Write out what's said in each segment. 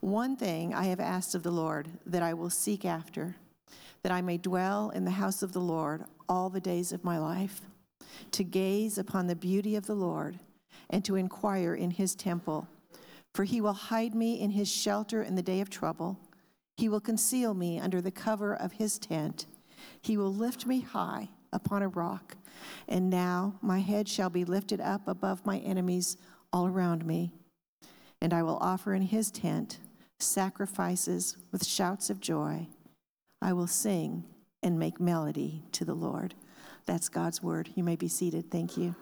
One thing I have asked of the Lord that I will seek after, that I may dwell in the house of the Lord all the days of my life, to gaze upon the beauty of the Lord and to inquire in his temple. For he will hide me in his shelter in the day of trouble. He will conceal me under the cover of his tent. He will lift me high upon a rock. And now my head shall be lifted up above my enemies all around me. And I will offer in his tent sacrifices with shouts of joy. I will sing and make melody to the Lord. That's God's word. You may be seated. Thank you.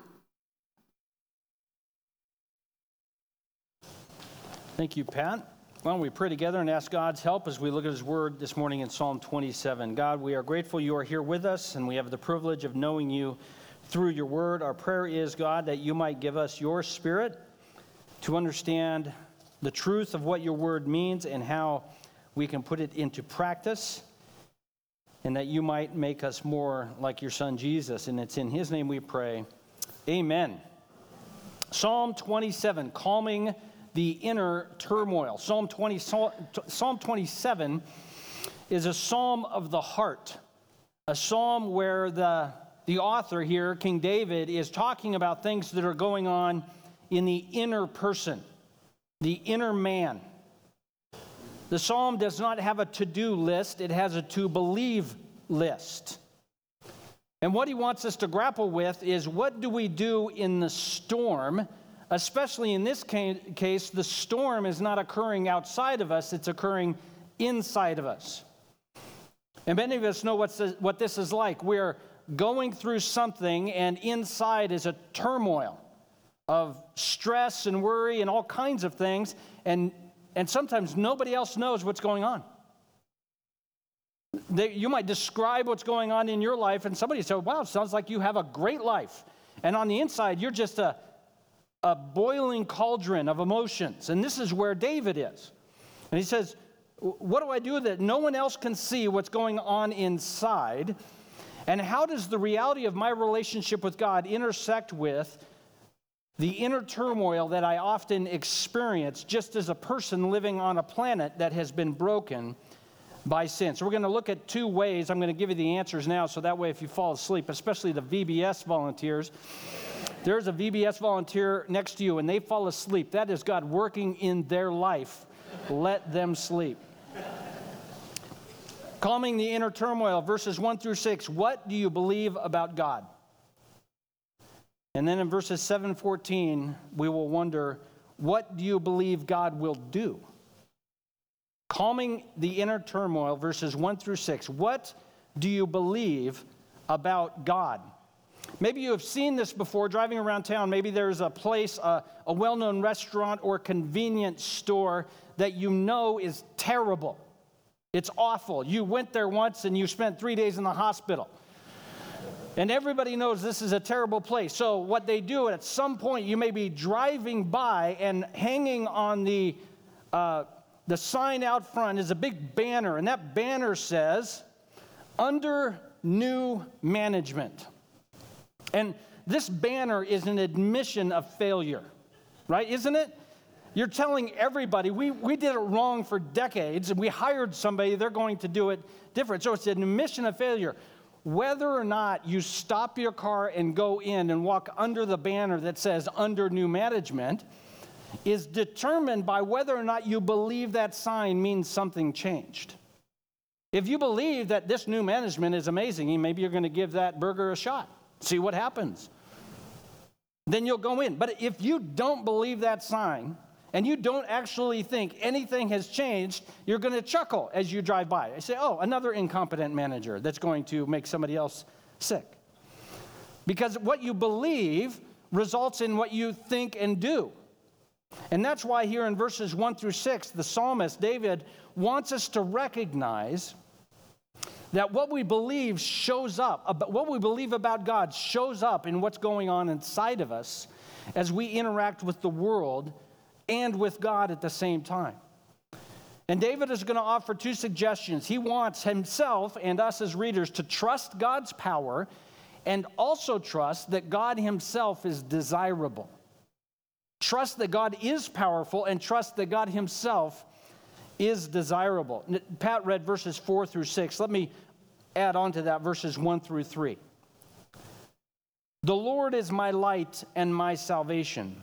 Thank you, Pat. Why don't we pray together and ask God's help as we look at His Word this morning in Psalm 27? God, we are grateful you are here with us, and we have the privilege of knowing you through your Word. Our prayer is, God, that you might give us your Spirit to understand the truth of what your Word means and how we can put it into practice, and that you might make us more like your Son Jesus. And it's in His name we pray. Amen. Psalm 27, calming the inner turmoil. Psalm, 20, Psalm 27 is a psalm of the heart, a psalm where the, the author here, King David, is talking about things that are going on in the inner person, the inner man. The psalm does not have a to do list, it has a to believe list. And what he wants us to grapple with is what do we do in the storm? Especially in this case, the storm is not occurring outside of us, it's occurring inside of us. And many of us know what's what this is like. We're going through something, and inside is a turmoil of stress and worry and all kinds of things, and, and sometimes nobody else knows what's going on. They, you might describe what's going on in your life, and somebody said, Wow, sounds like you have a great life. And on the inside, you're just a a boiling cauldron of emotions. And this is where David is. And he says, What do I do that no one else can see what's going on inside? And how does the reality of my relationship with God intersect with the inner turmoil that I often experience just as a person living on a planet that has been broken by sin? So, we're going to look at two ways. I'm going to give you the answers now, so that way, if you fall asleep, especially the VBS volunteers, there's a VBS volunteer next to you and they fall asleep. That is God working in their life. Let them sleep. Calming the inner turmoil, verses 1 through 6. What do you believe about God? And then in verses 7 14, we will wonder, what do you believe God will do? Calming the inner turmoil, verses 1 through 6. What do you believe about God? Maybe you have seen this before driving around town. Maybe there's a place, a, a well known restaurant or convenience store that you know is terrible. It's awful. You went there once and you spent three days in the hospital. And everybody knows this is a terrible place. So, what they do at some point, you may be driving by and hanging on the, uh, the sign out front is a big banner, and that banner says, Under new management. And this banner is an admission of failure, right? Isn't it? You're telling everybody we, we did it wrong for decades and we hired somebody, they're going to do it different. So it's an admission of failure. Whether or not you stop your car and go in and walk under the banner that says under new management is determined by whether or not you believe that sign means something changed. If you believe that this new management is amazing, maybe you're going to give that burger a shot see what happens. Then you'll go in. But if you don't believe that sign, and you don't actually think anything has changed, you're going to chuckle as you drive by. I say, oh, another incompetent manager that's going to make somebody else sick. Because what you believe results in what you think and do. And that's why here in verses 1 through 6, the psalmist David wants us to recognize that what we believe shows up, what we believe about God shows up in what's going on inside of us as we interact with the world and with God at the same time. And David is going to offer two suggestions. He wants himself and us as readers to trust God's power and also trust that God himself is desirable. Trust that God is powerful and trust that God himself is desirable. Pat read verses 4 through 6. Let me add on to that verses 1 through 3. The Lord is my light and my salvation.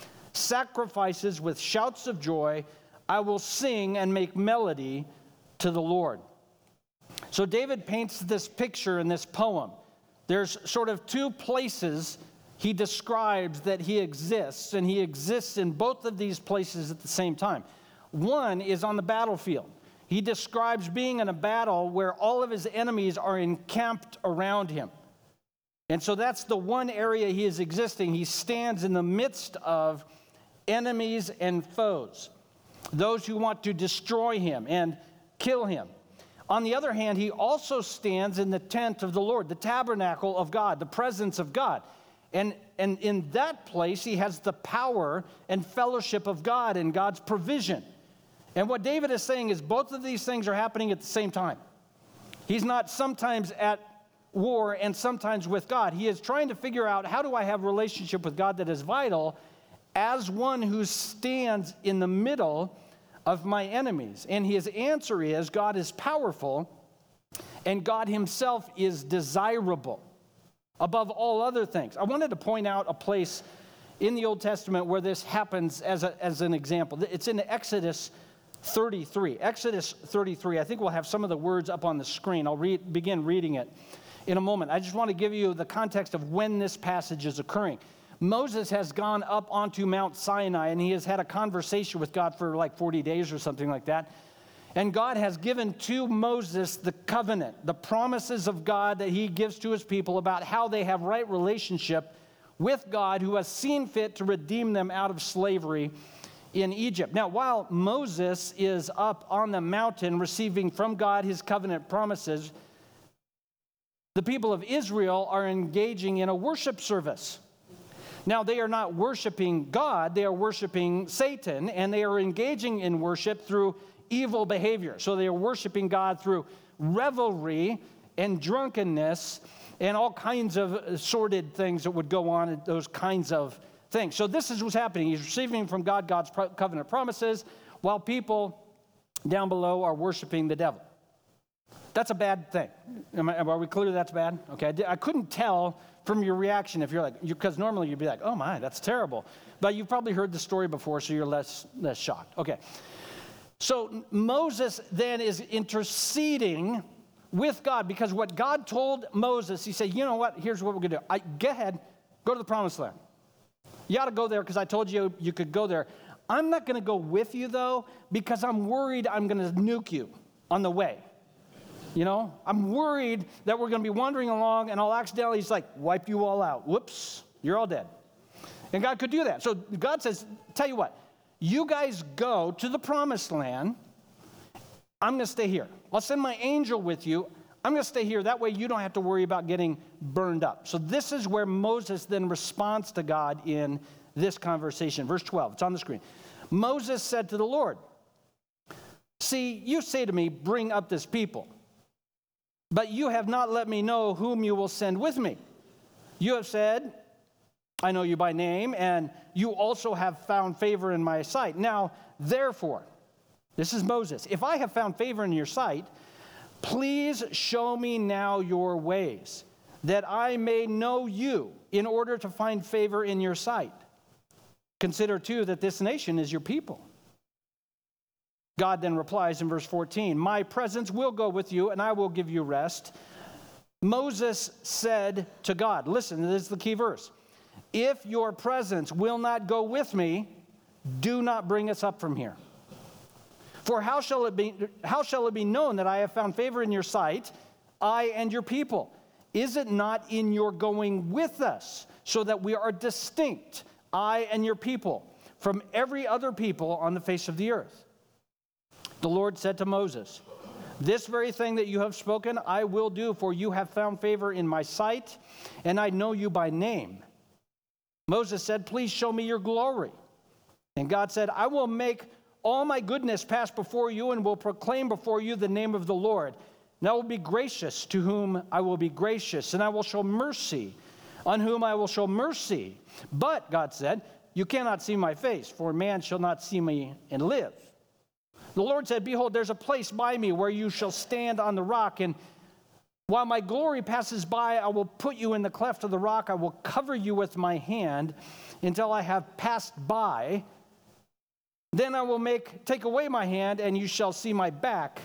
sacrifices with shouts of joy. I will sing and make melody to the Lord. So David paints this picture in this poem. There's sort of two places he describes that he exists, and he exists in both of these places at the same time. One is on the battlefield. He describes being in a battle where all of his enemies are encamped around him. And so that's the one area he is existing. He stands in the midst of enemies and foes those who want to destroy him and kill him. On the other hand, he also stands in the tent of the Lord, the tabernacle of God, the presence of God. And, and in that place, he has the power and fellowship of God and God's provision. And what David is saying is both of these things are happening at the same time. He's not sometimes at war and sometimes with God. He is trying to figure out how do I have relationship with God that is vital as one who stands in the middle of my enemies. And his answer is God is powerful and God himself is desirable above all other things. I wanted to point out a place in the Old Testament where this happens as, a, as an example. It's in Exodus 33. Exodus 33. I think we'll have some of the words up on the screen. I'll read, begin reading it in a moment. I just want to give you the context of when this passage is occurring. Moses has gone up onto Mount Sinai and he has had a conversation with God for like 40 days or something like that. And God has given to Moses the covenant, the promises of God that he gives to his people about how they have right relationship with God who has seen fit to redeem them out of slavery in Egypt. Now, while Moses is up on the mountain receiving from God his covenant promises, the people of Israel are engaging in a worship service. Now, they are not worshiping God, they are worshiping Satan, and they are engaging in worship through evil behavior. So they are worshiping God through revelry and drunkenness and all kinds of sordid things that would go on, those kinds of things. So this is what's happening. He's receiving from God God's covenant promises, while people down below are worshiping the devil. That's a bad thing. I, are we clear that's bad? Okay, I couldn't tell from your reaction if you're like, because normally you'd be like, oh my, that's terrible. But you've probably heard the story before, so you're less, less shocked. Okay. So Moses then is interceding with God because what God told Moses, he said, you know what, here's what we're going to do. I, go ahead, go to the promised land. You ought to go there because I told you you could go there. I'm not going to go with you though because I'm worried I'm going to nuke you on the way. You know, I'm worried that we're going to be wandering along and I'll accidentally, he's like, wipe you all out. Whoops, you're all dead. And God could do that. So God says, tell you what, you guys go to the promised land. I'm going to stay here. I'll send my angel with you. I'm going to stay here. That way you don't have to worry about getting burned up. So this is where Moses then responds to God in this conversation. Verse 12, it's on the screen. Moses said to the Lord, See, you say to me, bring up this people. But you have not let me know whom you will send with me. You have said, I know you by name, and you also have found favor in my sight. Now, therefore, this is Moses. If I have found favor in your sight, please show me now your ways, that I may know you in order to find favor in your sight. Consider too that this nation is your people. God then replies in verse 14, My presence will go with you, and I will give you rest. Moses said to God, Listen, this is the key verse. If your presence will not go with me, do not bring us up from here. For how shall it be, how shall it be known that I have found favor in your sight, I and your people? Is it not in your going with us, so that we are distinct, I and your people, from every other people on the face of the earth? The Lord said to Moses, This very thing that you have spoken, I will do, for you have found favor in my sight, and I know you by name. Moses said, Please show me your glory. And God said, I will make all my goodness pass before you and will proclaim before you the name of the Lord. And I will be gracious to whom I will be gracious, and I will show mercy on whom I will show mercy. But, God said, You cannot see my face, for man shall not see me and live. The Lord said, Behold, there's a place by me where you shall stand on the rock, and while my glory passes by, I will put you in the cleft of the rock. I will cover you with my hand until I have passed by. Then I will make take away my hand, and you shall see my back,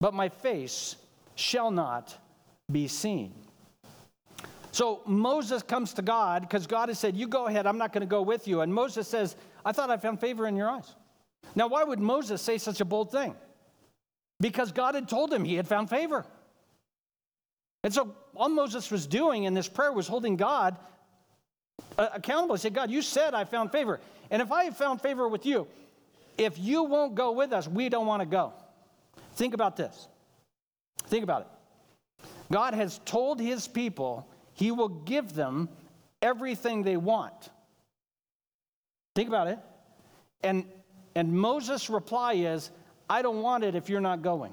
but my face shall not be seen. So Moses comes to God because God has said, You go ahead, I'm not going to go with you. And Moses says, I thought I found favor in your eyes. Now, why would Moses say such a bold thing? Because God had told him he had found favor. And so all Moses was doing in this prayer was holding God uh, accountable. He said, God, you said I found favor. And if I have found favor with you, if you won't go with us, we don't want to go. Think about this. Think about it. God has told his people he will give them everything they want. Think about it. And, and Moses' reply is, I don't want it if you're not going.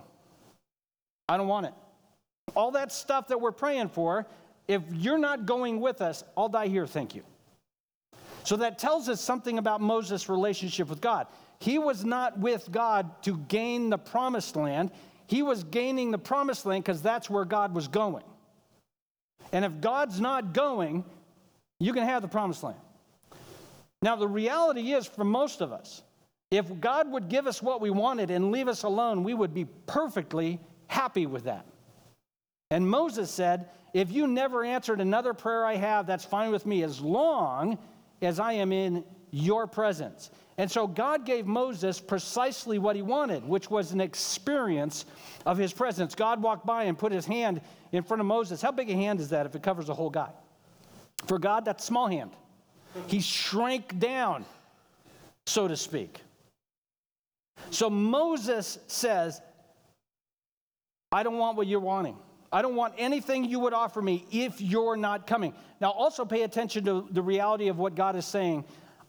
I don't want it. All that stuff that we're praying for, if you're not going with us, I'll die here, thank you. So that tells us something about Moses' relationship with God. He was not with God to gain the promised land, he was gaining the promised land because that's where God was going. And if God's not going, you can have the promised land. Now, the reality is for most of us, if God would give us what we wanted and leave us alone, we would be perfectly happy with that. And Moses said, If you never answered another prayer I have, that's fine with me as long as I am in your presence. And so God gave Moses precisely what he wanted, which was an experience of his presence. God walked by and put his hand in front of Moses. How big a hand is that if it covers a whole guy? For God, that's small hand. He shrank down, so to speak. So Moses says, I don't want what you're wanting. I don't want anything you would offer me if you're not coming. Now, also pay attention to the reality of what God is saying.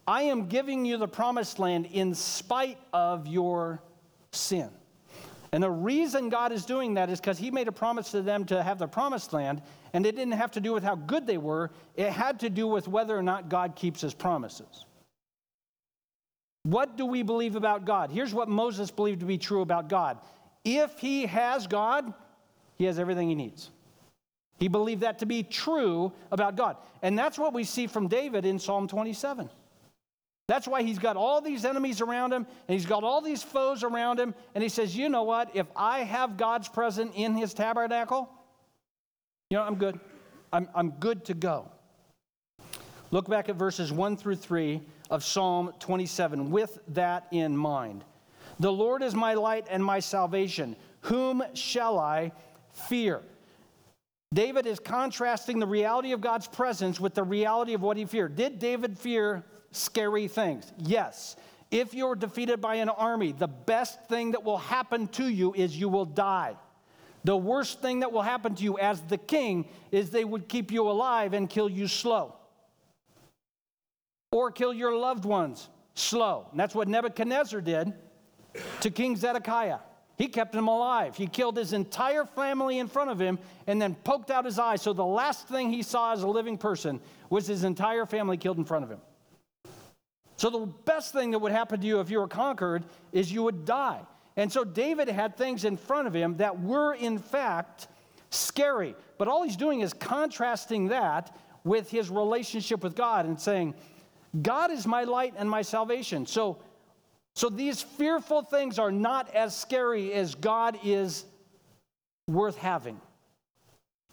I am giving you the promised land in spite of your sin. And the reason God is doing that is because He made a promise to them to have the promised land, and it didn't have to do with how good they were, it had to do with whether or not God keeps His promises. What do we believe about God? Here's what Moses believed to be true about God. If he has God, he has everything he needs. He believed that to be true about God. And that's what we see from David in Psalm 27. That's why he's got all these enemies around him and he's got all these foes around him. And he says, You know what? If I have God's presence in his tabernacle, you know, I'm good. I'm, I'm good to go. Look back at verses 1 through 3 of Psalm 27 with that in mind. The Lord is my light and my salvation. Whom shall I fear. David is contrasting the reality of God's presence with the reality of what he feared. Did David fear scary things? Yes. If you're defeated by an army, the best thing that will happen to you is you will die. The worst thing that will happen to you as the king is they would keep you alive and kill you slow. Or kill your loved ones slow. And that's what Nebuchadnezzar did to King Zedekiah. He kept him alive. He killed his entire family in front of him and then poked out his eye. So the last thing he saw as a living person was his entire family killed in front of him. So the best thing that would happen to you if you were conquered is you would die. And so David had things in front of him that were, in fact, scary. But all he's doing is contrasting that with his relationship with God and saying, God is my light and my salvation. So So these fearful things are not as scary as God is worth having.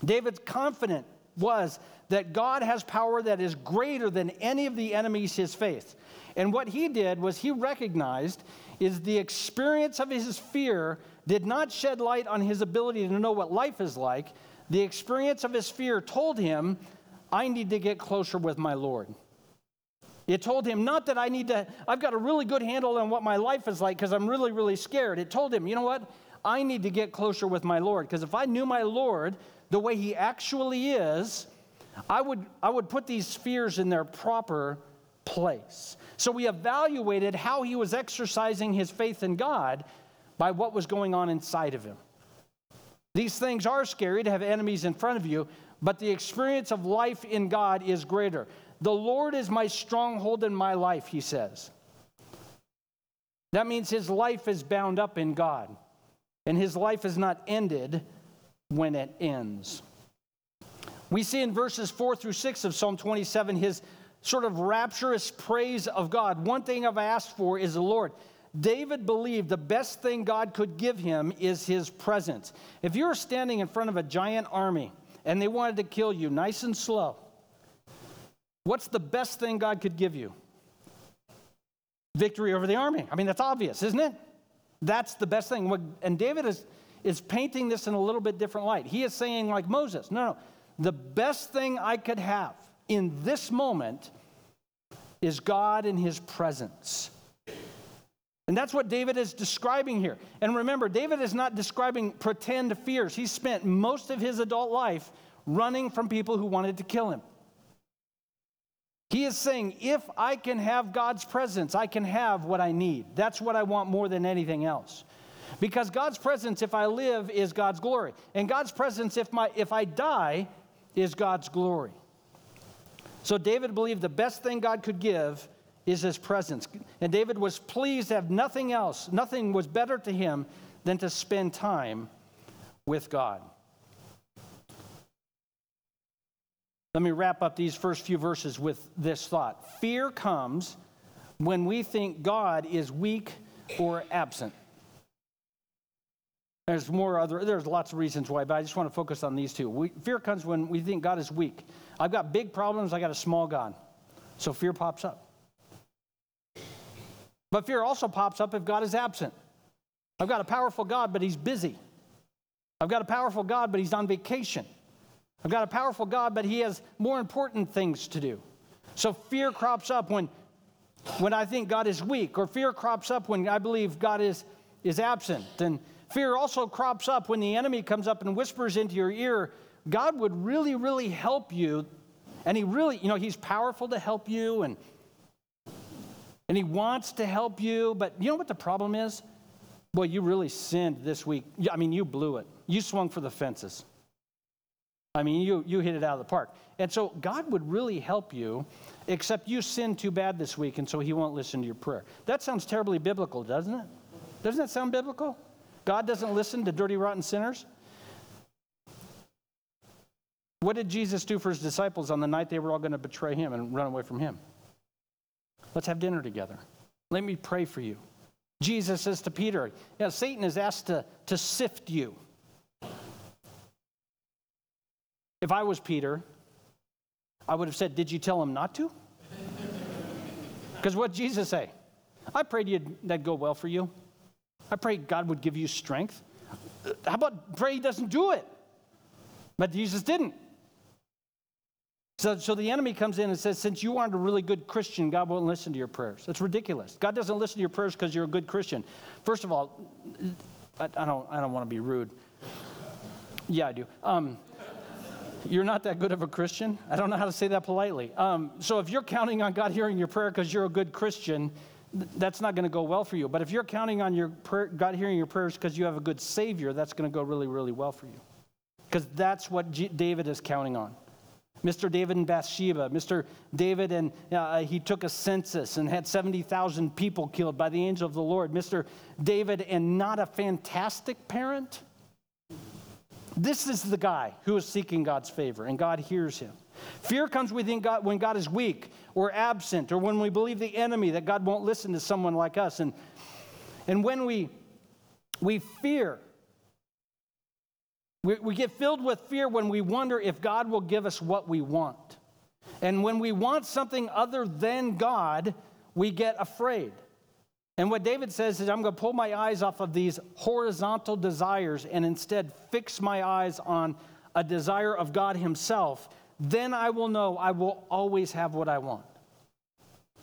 David's confident was that God has power that is greater than any of the enemies his faith. And what he did was he recognized is the experience of his fear did not shed light on his ability to know what life is like. The experience of his fear told him, I need to get closer with my Lord. It told him not that I need to, I've got a really good handle on what my life is like because I'm really, really scared. It told him, you know what? I need to get closer with my Lord because if I knew my Lord the way he actually is, I would, I would put these fears in their proper place. So we evaluated how he was exercising his faith in God by what was going on inside of him. These things are scary to have enemies in front of you, but the experience of life in God is greater. The Lord is my stronghold in my life, he says. That means his life is bound up in God, and his life is not ended when it ends. We see in verses 4 through 6 of Psalm 27 his sort of rapturous praise of God. One thing I've asked for is the Lord. David believed the best thing God could give him is his presence. If you were standing in front of a giant army and they wanted to kill you nice and slow, What's the best thing God could give you? Victory over the army. I mean, that's obvious, isn't it? That's the best thing. And David is, is painting this in a little bit different light. He is saying, like Moses, no, no, the best thing I could have in this moment is God in his presence. And that's what David is describing here. And remember, David is not describing pretend fears. He spent most of his adult life running from people who wanted to kill him. He is saying, if I can have God's presence, I can have what I need. That's what I want more than anything else. Because God's presence, if I live, is God's glory. And God's presence, if, my, if I die, is God's glory. So David believed the best thing God could give is his presence. And David was pleased to have nothing else, nothing was better to him than to spend time with God. Let me wrap up these first few verses with this thought Fear comes when we think God is weak or absent. There's more other, there's lots of reasons why, but I just want to focus on these two. We, fear comes when we think God is weak. I've got big problems, I got a small God. So fear pops up. But fear also pops up if God is absent. I've got a powerful God, but he's busy. I've got a powerful God, but he's on vacation. I've got a powerful God, but He has more important things to do. So fear crops up when, when I think God is weak, or fear crops up when I believe God is, is absent. And fear also crops up when the enemy comes up and whispers into your ear, God would really, really help you. And He really, you know, He's powerful to help you and and he wants to help you, but you know what the problem is? Boy, you really sinned this week. I mean, you blew it. You swung for the fences. I mean, you, you hit it out of the park. And so God would really help you, except you sinned too bad this week, and so He won't listen to your prayer. That sounds terribly biblical, doesn't it? Doesn't that sound biblical? God doesn't listen to dirty, rotten sinners? What did Jesus do for his disciples on the night they were all going to betray him and run away from him? Let's have dinner together. Let me pray for you. Jesus says to Peter, yeah, Satan is asked to, to sift you. If I was Peter, I would have said, Did you tell him not to? Because what Jesus say? I prayed you'd, that'd go well for you. I pray God would give you strength. How about pray he doesn't do it? But Jesus didn't. So, so the enemy comes in and says, Since you aren't a really good Christian, God won't listen to your prayers. That's ridiculous. God doesn't listen to your prayers because you're a good Christian. First of all, I, I, don't, I don't want to be rude. Yeah, I do. Um, you're not that good of a Christian. I don't know how to say that politely. Um, so if you're counting on God hearing your prayer because you're a good Christian, that's not going to go well for you. But if you're counting on your prayer, God hearing your prayers because you have a good Savior, that's going to go really, really well for you. Because that's what G- David is counting on. Mr. David and Bathsheba, Mr. David and uh, he took a census and had 70,000 people killed by the angel of the Lord. Mr. David and not a fantastic parent, This is the guy who is seeking God's favor, and God hears him. Fear comes within God when God is weak or absent, or when we believe the enemy that God won't listen to someone like us. And, and when we, we fear, we, we get filled with fear when we wonder if God will give us what we want. And when we want something other than God, we get afraid. And what David says is, I'm going to pull my eyes off of these horizontal desires and instead fix my eyes on a desire of God Himself. Then I will know I will always have what I want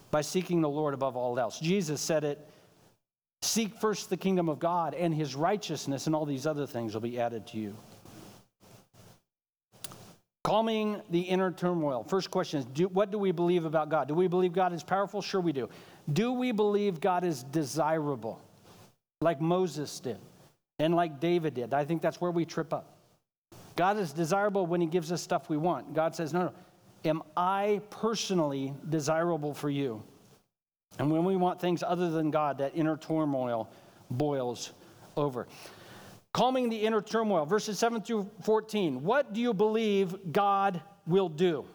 by seeking the Lord above all else. Jesus said it seek first the kingdom of God and His righteousness, and all these other things will be added to you. Calming the inner turmoil. First question is do, what do we believe about God? Do we believe God is powerful? Sure, we do. Do we believe God is desirable, like Moses did and like David did? I think that's where we trip up. God is desirable when He gives us stuff we want. God says, no, no. Am I personally desirable for you? And when we want things other than God, that inner turmoil boils over calming the inner turmoil. Verses 7 through 14. What do you believe God will do?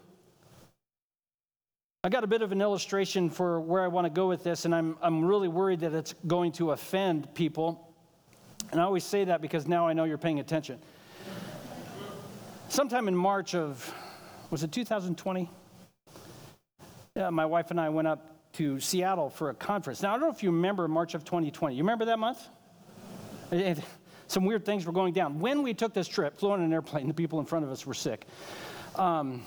I got a bit of an illustration for where I want to go with this, and I'm, I'm really worried that it's going to offend people. And I always say that because now I know you're paying attention. Sometime in March of, was it 2020? Yeah, my wife and I went up to Seattle for a conference. Now, I don't know if you remember March of 2020. You remember that month? some weird things were going down. When we took this trip, flew on an airplane, the people in front of us were sick. Um,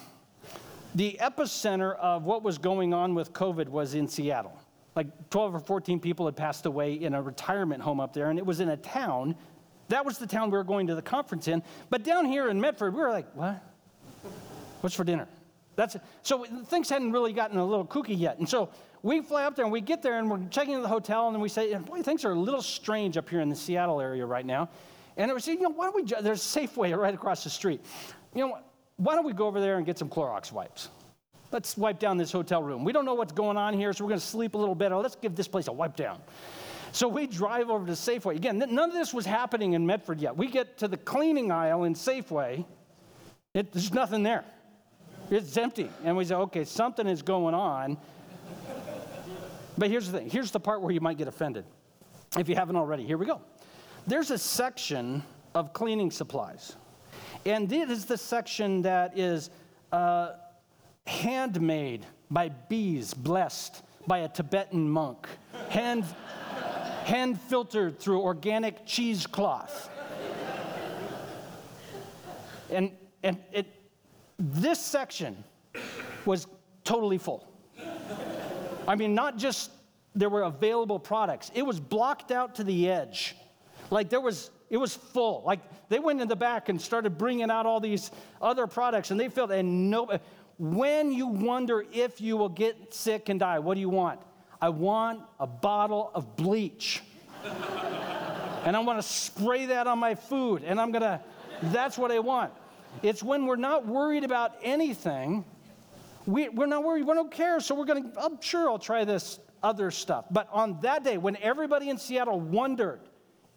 the epicenter of what was going on with COVID was in Seattle. Like 12 or 14 people had passed away in a retirement home up there, and it was in a town. That was the town we were going to the conference in. But down here in Medford, we were like, what? What's for dinner? That's it. so things hadn't really gotten a little kooky yet. And so we fly up there and we get there and we're checking into the hotel and we say, boy, things are a little strange up here in the Seattle area right now. And we say, you know, why don't we, there's a Safeway right across the street. You know, why don't we go over there and get some Clorox wipes? Let's wipe down this hotel room. We don't know what's going on here, so we're going to sleep a little better. Let's give this place a wipe down. So we drive over to Safeway. Again, none of this was happening in Medford yet. We get to the cleaning aisle in Safeway, it, there's nothing there. It's empty. And we say, okay, something is going on. But here's the thing here's the part where you might get offended if you haven't already. Here we go. There's a section of cleaning supplies, and this is the section that is uh, handmade by bees blessed by a Tibetan monk, hand, hand filtered through organic cheesecloth. And, and it, this section was totally full. I mean, not just there were available products, it was blocked out to the edge. Like there was, it was full. Like they went in the back and started bringing out all these other products, and they felt, and no, when you wonder if you will get sick and die, what do you want? I want a bottle of bleach. and I want to spray that on my food, and I'm going to, that's what I want. It's when we're not worried about anything we, we're not worried. We don't care. So we're going to, I'm sure I'll try this other stuff. But on that day, when everybody in Seattle wondered,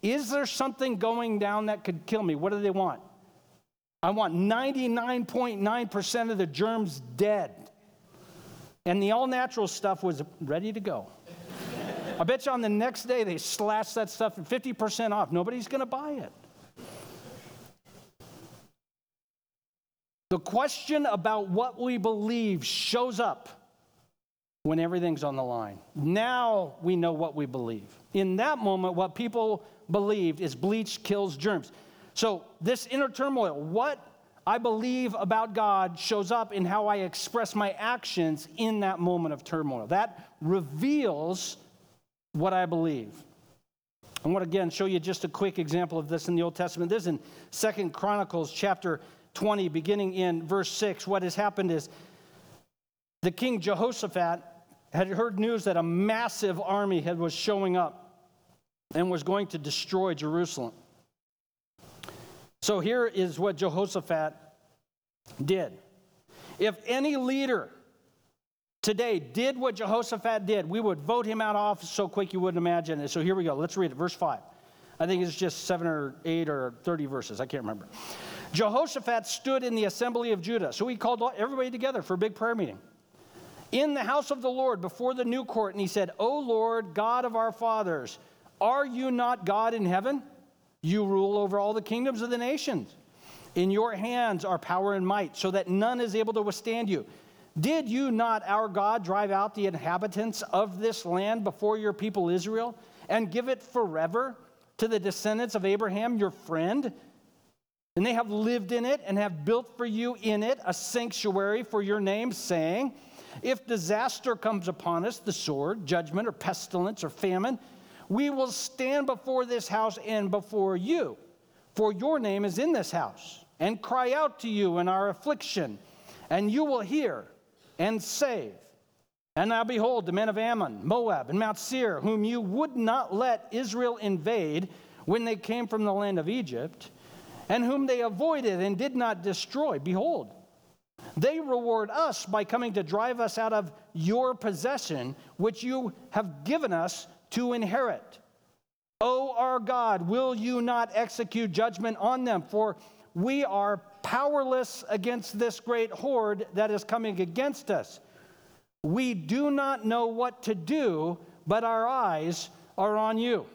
is there something going down that could kill me? What do they want? I want 99.9% of the germs dead. And the all natural stuff was ready to go. I bet you on the next day they slashed that stuff at 50% off. Nobody's going to buy it. The question about what we believe shows up when everything's on the line. Now we know what we believe. In that moment, what people believed is bleach kills germs. So, this inner turmoil, what I believe about God shows up in how I express my actions in that moment of turmoil. That reveals what I believe. I want to again show you just a quick example of this in the Old Testament. This is in Second Chronicles chapter 20, beginning in verse 6, what has happened is the king Jehoshaphat had heard news that a massive army had, was showing up and was going to destroy Jerusalem. So here is what Jehoshaphat did. If any leader today did what Jehoshaphat did, we would vote him out of office so quick you wouldn't imagine it. So here we go. Let's read it. Verse 5. I think it's just seven or eight or 30 verses. I can't remember. Jehoshaphat stood in the assembly of Judah. So he called everybody together for a big prayer meeting in the house of the Lord before the new court. And he said, O Lord, God of our fathers, are you not God in heaven? You rule over all the kingdoms of the nations. In your hands are power and might, so that none is able to withstand you. Did you not, our God, drive out the inhabitants of this land before your people Israel and give it forever to the descendants of Abraham, your friend? And they have lived in it and have built for you in it a sanctuary for your name, saying, If disaster comes upon us, the sword, judgment, or pestilence, or famine, we will stand before this house and before you, for your name is in this house, and cry out to you in our affliction, and you will hear and save. And now behold, the men of Ammon, Moab, and Mount Seir, whom you would not let Israel invade when they came from the land of Egypt, and whom they avoided and did not destroy, behold, they reward us by coming to drive us out of your possession, which you have given us to inherit. O our God, will you not execute judgment on them? For we are powerless against this great horde that is coming against us. We do not know what to do, but our eyes are on you.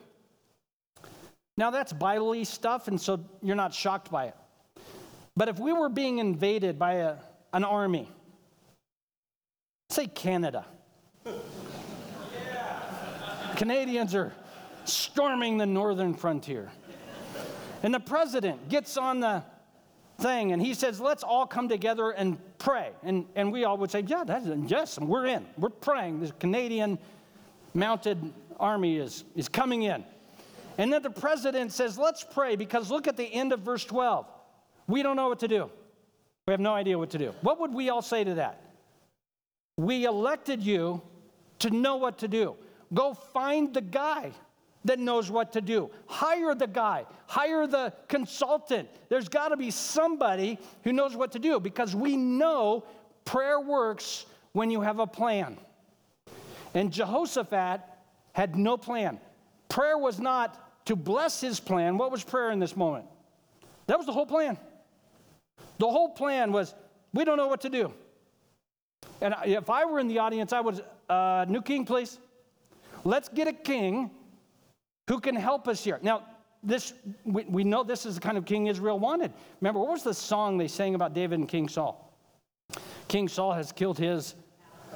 Now, that's Bible stuff, and so you're not shocked by it. But if we were being invaded by a, an army, say Canada, Canadians are storming the northern frontier. And the president gets on the thing and he says, Let's all come together and pray. And, and we all would say, Yeah, that's, yes, we're in. We're praying. The Canadian mounted army is, is coming in. And then the president says, Let's pray because look at the end of verse 12. We don't know what to do. We have no idea what to do. What would we all say to that? We elected you to know what to do. Go find the guy that knows what to do. Hire the guy, hire the consultant. There's got to be somebody who knows what to do because we know prayer works when you have a plan. And Jehoshaphat had no plan. Prayer was not to bless his plan. What was prayer in this moment? That was the whole plan. The whole plan was we don't know what to do. And if I were in the audience, I would, uh, new king, please. Let's get a king who can help us here. Now, this we, we know this is the kind of king Israel wanted. Remember, what was the song they sang about David and King Saul? King Saul has killed his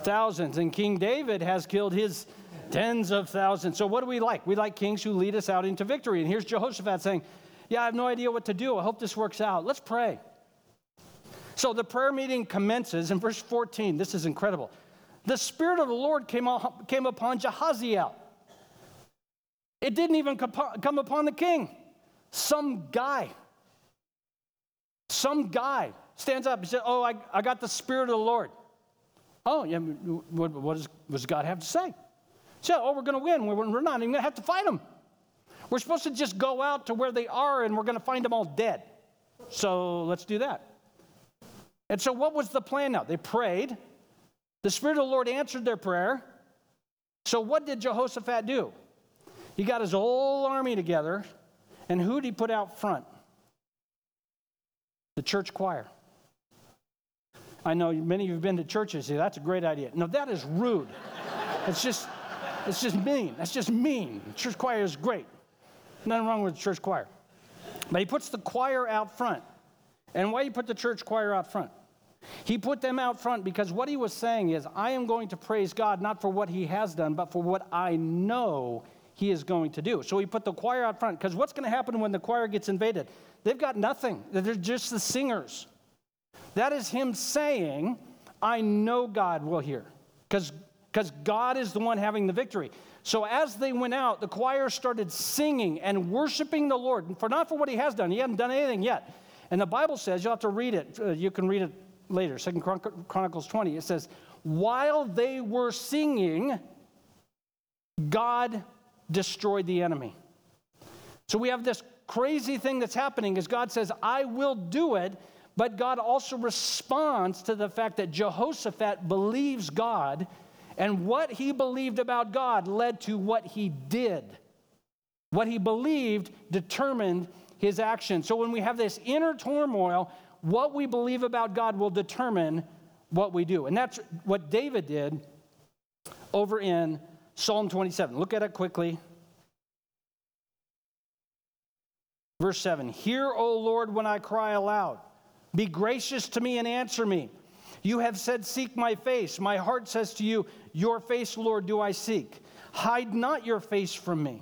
thousands, and King David has killed his tens of thousands. So, what do we like? We like kings who lead us out into victory. And here's Jehoshaphat saying, Yeah, I have no idea what to do. I hope this works out. Let's pray. So, the prayer meeting commences in verse 14. This is incredible the Spirit of the Lord came, came upon Jahaziel. It didn't even come upon the king. Some guy, some guy stands up and says, Oh, I, I got the Spirit of the Lord. Oh, yeah, what, what, what does God have to say? So, oh, we're going to win. We're, we're not even going to have to fight them. We're supposed to just go out to where they are and we're going to find them all dead. So let's do that. And so, what was the plan now? They prayed. The Spirit of the Lord answered their prayer. So, what did Jehoshaphat do? He got his whole army together, and who did he put out front? The church choir. I know many of you have been to churches. That's a great idea. No, that is rude. it's just, it's just mean. That's just mean. Church choir is great. Nothing wrong with the church choir. But he puts the choir out front. And why you put the church choir out front? He put them out front because what he was saying is, I am going to praise God not for what he has done, but for what I know he is going to do. So he put the choir out front because what's going to happen when the choir gets invaded? They've got nothing, they're just the singers. That is him saying, I know God will hear because God is the one having the victory. So as they went out, the choir started singing and worshiping the Lord, for not for what he has done. He hadn't done anything yet. And the Bible says, you'll have to read it. Uh, you can read it later, Second Chronicles 20, it says, while they were singing, God destroyed the enemy. So we have this crazy thing that's happening is God says, I will do it, but God also responds to the fact that Jehoshaphat believes God, and what he believed about God led to what he did. What he believed determined his action. So when we have this inner turmoil, what we believe about God will determine what we do. And that's what David did over in Psalm 27. Look at it quickly. Verse 7 Hear, O Lord, when I cry aloud. Be gracious to me and answer me. You have said, Seek my face. My heart says to you, Your face, Lord, do I seek. Hide not your face from me.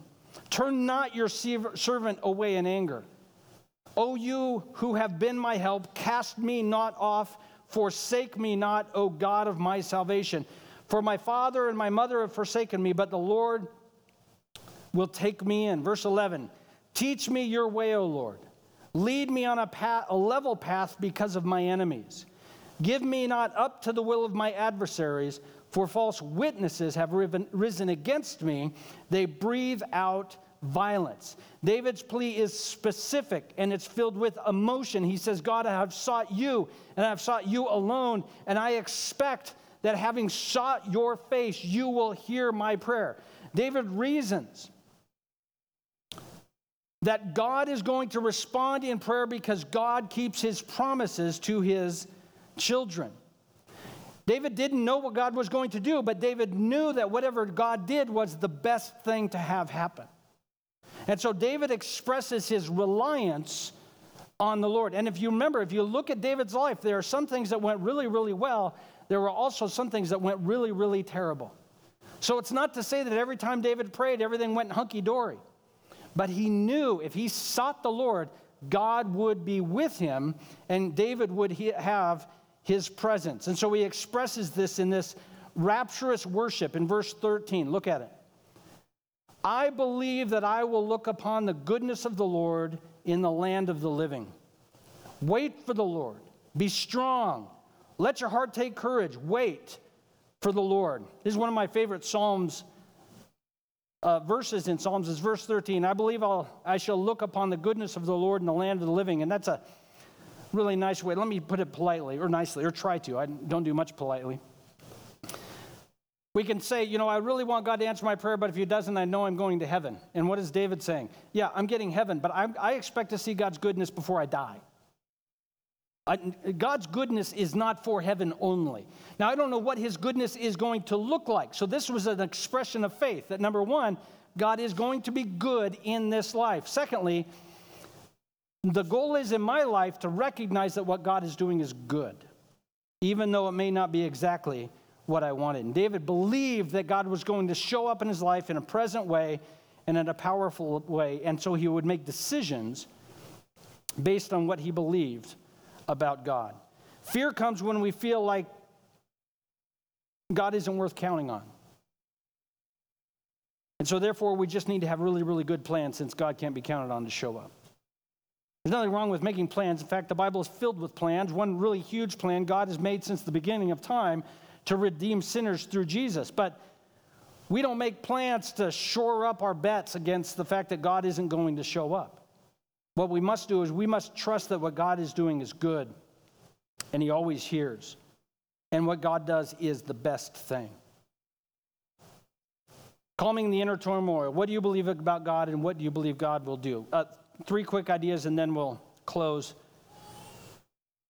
Turn not your servant away in anger. O you who have been my help, cast me not off, forsake me not, O God of my salvation. For my father and my mother have forsaken me, but the Lord will take me in. Verse 11 Teach me your way, O Lord. Lead me on a, path, a level path because of my enemies. Give me not up to the will of my adversaries, for false witnesses have risen against me. They breathe out violence. David's plea is specific and it's filled with emotion. He says, God, I have sought you and I have sought you alone, and I expect that having sought your face, you will hear my prayer. David reasons that God is going to respond in prayer because God keeps his promises to his children. David didn't know what God was going to do, but David knew that whatever God did was the best thing to have happen. And so David expresses his reliance on the Lord. And if you remember, if you look at David's life, there are some things that went really, really well. There were also some things that went really, really terrible. So it's not to say that every time David prayed, everything went hunky dory. But he knew if he sought the Lord, God would be with him and David would have his presence. And so he expresses this in this rapturous worship in verse 13. Look at it. I believe that I will look upon the goodness of the Lord in the land of the living. Wait for the Lord. Be strong. Let your heart take courage. Wait for the Lord. This is one of my favorite Psalms uh, verses in Psalms is verse 13. I believe I'll, I shall look upon the goodness of the Lord in the land of the living. And that's a really nice way. Let me put it politely or nicely, or try to. I don't do much politely. We can say, you know, I really want God to answer my prayer, but if He doesn't, I know I'm going to heaven. And what is David saying? Yeah, I'm getting heaven, but I'm, i expect to see God's goodness before I die. I, God's goodness is not for heaven only. Now, I don't know what his goodness is going to look like. So, this was an expression of faith that number one, God is going to be good in this life. Secondly, the goal is in my life to recognize that what God is doing is good, even though it may not be exactly what I wanted. And David believed that God was going to show up in his life in a present way and in a powerful way, and so he would make decisions based on what he believed about God. Fear comes when we feel like God isn't worth counting on. And so, therefore, we just need to have really, really good plans since God can't be counted on to show up. There's nothing wrong with making plans. In fact, the Bible is filled with plans. One really huge plan God has made since the beginning of time to redeem sinners through Jesus. But we don't make plans to shore up our bets against the fact that God isn't going to show up. What we must do is we must trust that what God is doing is good, and He always hears. And what God does is the best thing. Calming the inner turmoil. What do you believe about God, and what do you believe God will do? Uh, three quick ideas, and then we'll close.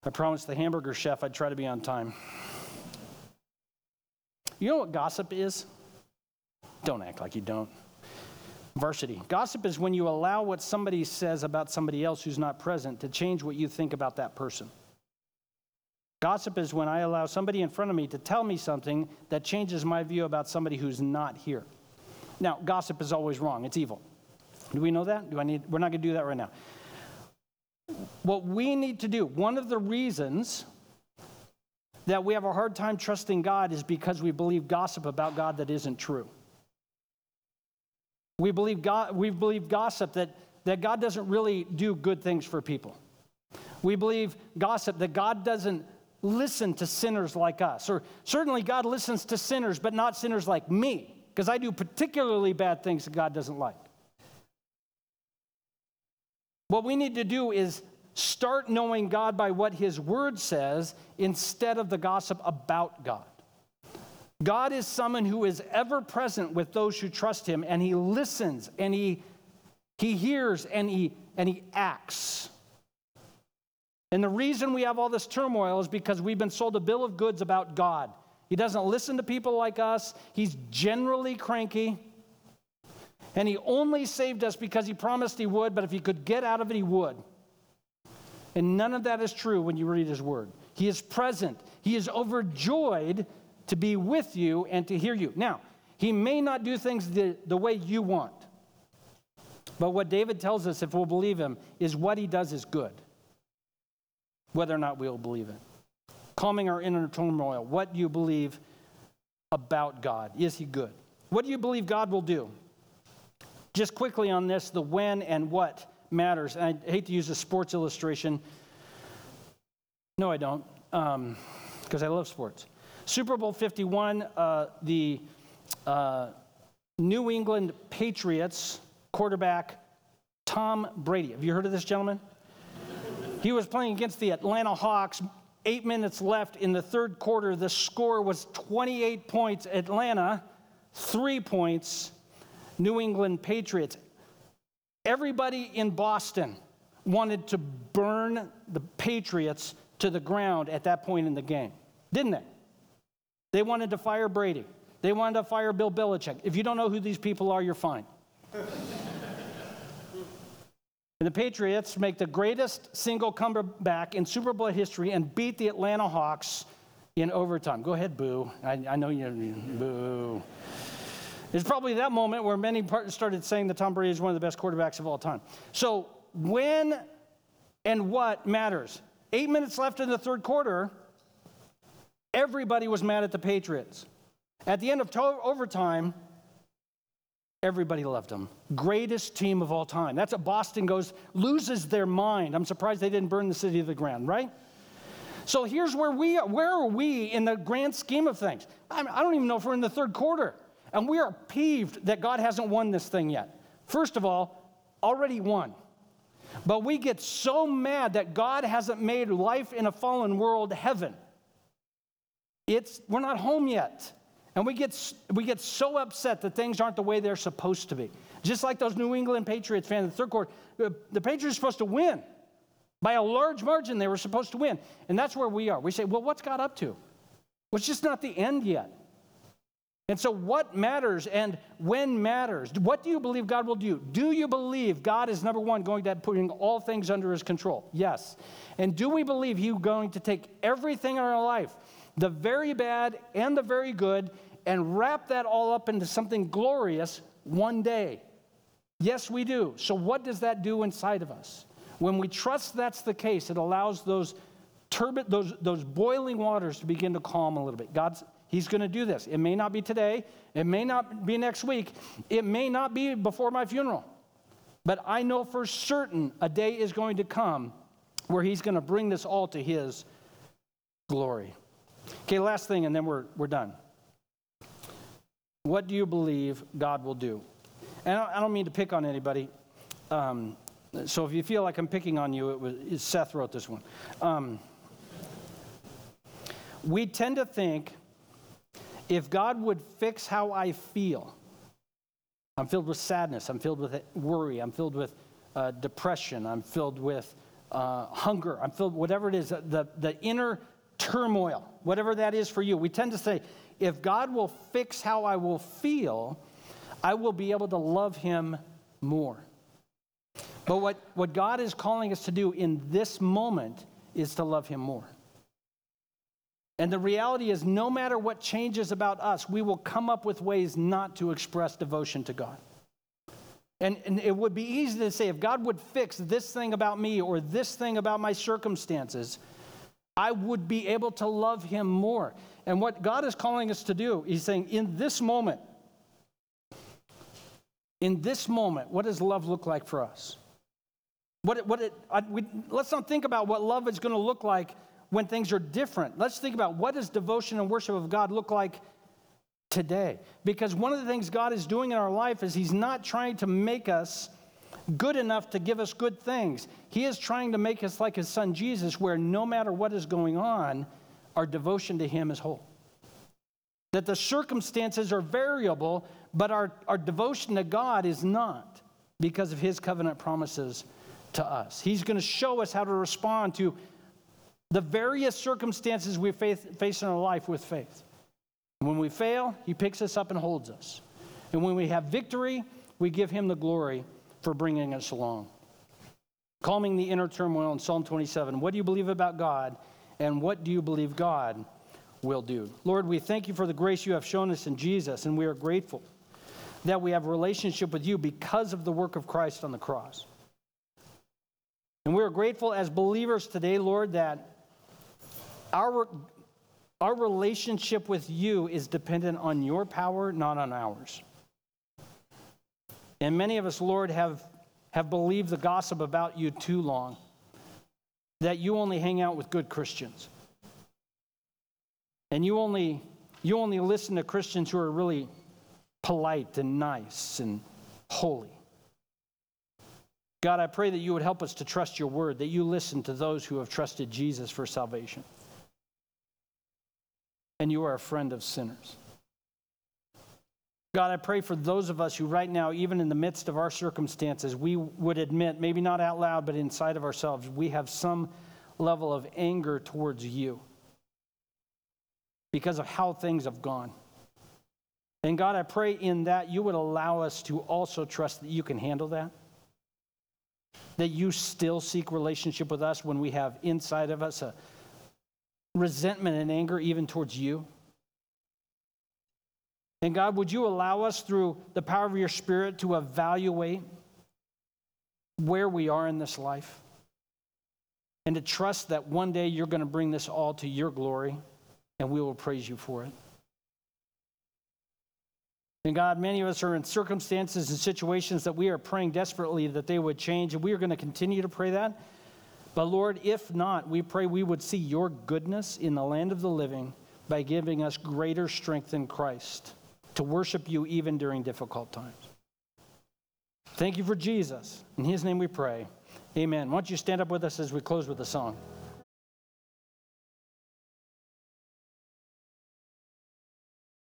I promised the hamburger chef I'd try to be on time. You know what gossip is? Don't act like you don't. Varsity. Gossip is when you allow what somebody says about somebody else who's not present to change what you think about that person. Gossip is when I allow somebody in front of me to tell me something that changes my view about somebody who's not here. Now, gossip is always wrong. It's evil. Do we know that? Do I need we're not going to do that right now. What we need to do, one of the reasons that we have a hard time trusting God is because we believe gossip about God that isn't true. We believe, God, we believe gossip that, that God doesn't really do good things for people. We believe gossip that God doesn't listen to sinners like us. Or certainly God listens to sinners, but not sinners like me, because I do particularly bad things that God doesn't like. What we need to do is start knowing God by what His Word says instead of the gossip about God. God is someone who is ever present with those who trust him, and he listens and he He hears and he, and he acts. And the reason we have all this turmoil is because we've been sold a bill of goods about God. He doesn't listen to people like us, he's generally cranky. And he only saved us because he promised he would, but if he could get out of it, he would. And none of that is true when you read his word. He is present, he is overjoyed to be with you and to hear you. Now, he may not do things the, the way you want, but what David tells us, if we'll believe him, is what he does is good, whether or not we'll believe it. Calming our inner turmoil. What do you believe about God? Is he good? What do you believe God will do? Just quickly on this the when and what matters. And I hate to use a sports illustration. No, I don't, because um, I love sports. Super Bowl 51, uh, the uh, New England Patriots quarterback Tom Brady. Have you heard of this gentleman? he was playing against the Atlanta Hawks. Eight minutes left in the third quarter. The score was 28 points. Atlanta, three points. New England Patriots. Everybody in Boston wanted to burn the Patriots to the ground at that point in the game, didn't they? They wanted to fire Brady. They wanted to fire Bill Belichick. If you don't know who these people are, you're fine. and the Patriots make the greatest single comeback in Super Bowl history and beat the Atlanta Hawks in overtime. Go ahead, boo. I, I know you're boo. It's probably that moment where many started saying that Tom Brady is one of the best quarterbacks of all time. So, when and what matters? Eight minutes left in the third quarter, everybody was mad at the Patriots. At the end of to- overtime, everybody loved them. Greatest team of all time. That's what Boston goes, loses their mind. I'm surprised they didn't burn the city to the ground, right? So here's where we are. Where are we in the grand scheme of things? I don't even know if we're in the third quarter. And we are peeved that God hasn't won this thing yet. First of all, already won. But we get so mad that God hasn't made life in a fallen world heaven. It's, we're not home yet. And we get, we get so upset that things aren't the way they're supposed to be. Just like those New England Patriots fans in the third quarter. Uh, the Patriots are supposed to win. By a large margin, they were supposed to win. And that's where we are. We say, well, what's God up to? Well, it's just not the end yet. And so, what matters and when matters? What do you believe God will do? Do you believe God is number one going to putting all things under His control? Yes. And do we believe He's going to take everything in our life, the very bad and the very good, and wrap that all up into something glorious one day? Yes, we do. So, what does that do inside of us? When we trust that's the case, it allows those turbid, those, those boiling waters to begin to calm a little bit. God's He's going to do this. It may not be today, it may not be next week, it may not be before my funeral. But I know for certain a day is going to come where He's going to bring this all to His glory. Okay, last thing, and then we're, we're done. What do you believe God will do? And I don't mean to pick on anybody. Um, so if you feel like I'm picking on you, it was Seth wrote this one. Um, we tend to think if God would fix how I feel, I'm filled with sadness, I'm filled with worry, I'm filled with uh, depression, I'm filled with uh, hunger, I'm filled, whatever it is, the, the inner turmoil, whatever that is for you. We tend to say, if God will fix how I will feel, I will be able to love him more. But what, what God is calling us to do in this moment is to love him more. And the reality is, no matter what changes about us, we will come up with ways not to express devotion to God. And, and, it would be easy to say, if God would fix this thing about me or this thing about my circumstances, I would be able to love Him more. And what God is calling us to do, He's saying, in this moment, in this moment, what does love look like for us? What it, what it, I, we, let's not think about what love is going to look like when things are different. Let's think about what does devotion and worship of God look like today? Because one of the things God is doing in our life is He's not trying to make us good enough to give us good things. He is trying to make us like His Son Jesus, where no matter what is going on, our devotion to Him is whole. That the circumstances are variable, but our, our devotion to God is not. because of his covenant promises to us. He's going to show us how to respond to the various circumstances we face in our life with faith. When we fail, he picks us up and holds us. And when we have victory, we give him the glory for bringing us along. Calming the inner turmoil in Psalm 27. What do you believe about God? And what do you believe God will do? Lord, we thank you for the grace you have shown us in Jesus, and we are grateful that we have a relationship with you because of the work of Christ on the cross. And we are grateful as believers today, Lord, that our, our relationship with you is dependent on your power, not on ours. And many of us, Lord, have, have believed the gossip about you too long that you only hang out with good Christians. And you only, you only listen to Christians who are really polite and nice and holy. God, I pray that you would help us to trust your word, that you listen to those who have trusted Jesus for salvation. And you are a friend of sinners. God, I pray for those of us who, right now, even in the midst of our circumstances, we would admit, maybe not out loud, but inside of ourselves, we have some level of anger towards you because of how things have gone. And God, I pray in that you would allow us to also trust that you can handle that. That you still seek relationship with us when we have inside of us a resentment and anger even towards you. And God, would you allow us through the power of your Spirit to evaluate where we are in this life and to trust that one day you're going to bring this all to your glory and we will praise you for it. And God, many of us are in circumstances and situations that we are praying desperately that they would change, and we are going to continue to pray that. But Lord, if not, we pray we would see your goodness in the land of the living by giving us greater strength in Christ to worship you even during difficult times. Thank you for Jesus. In his name we pray. Amen. Why don't you stand up with us as we close with a song?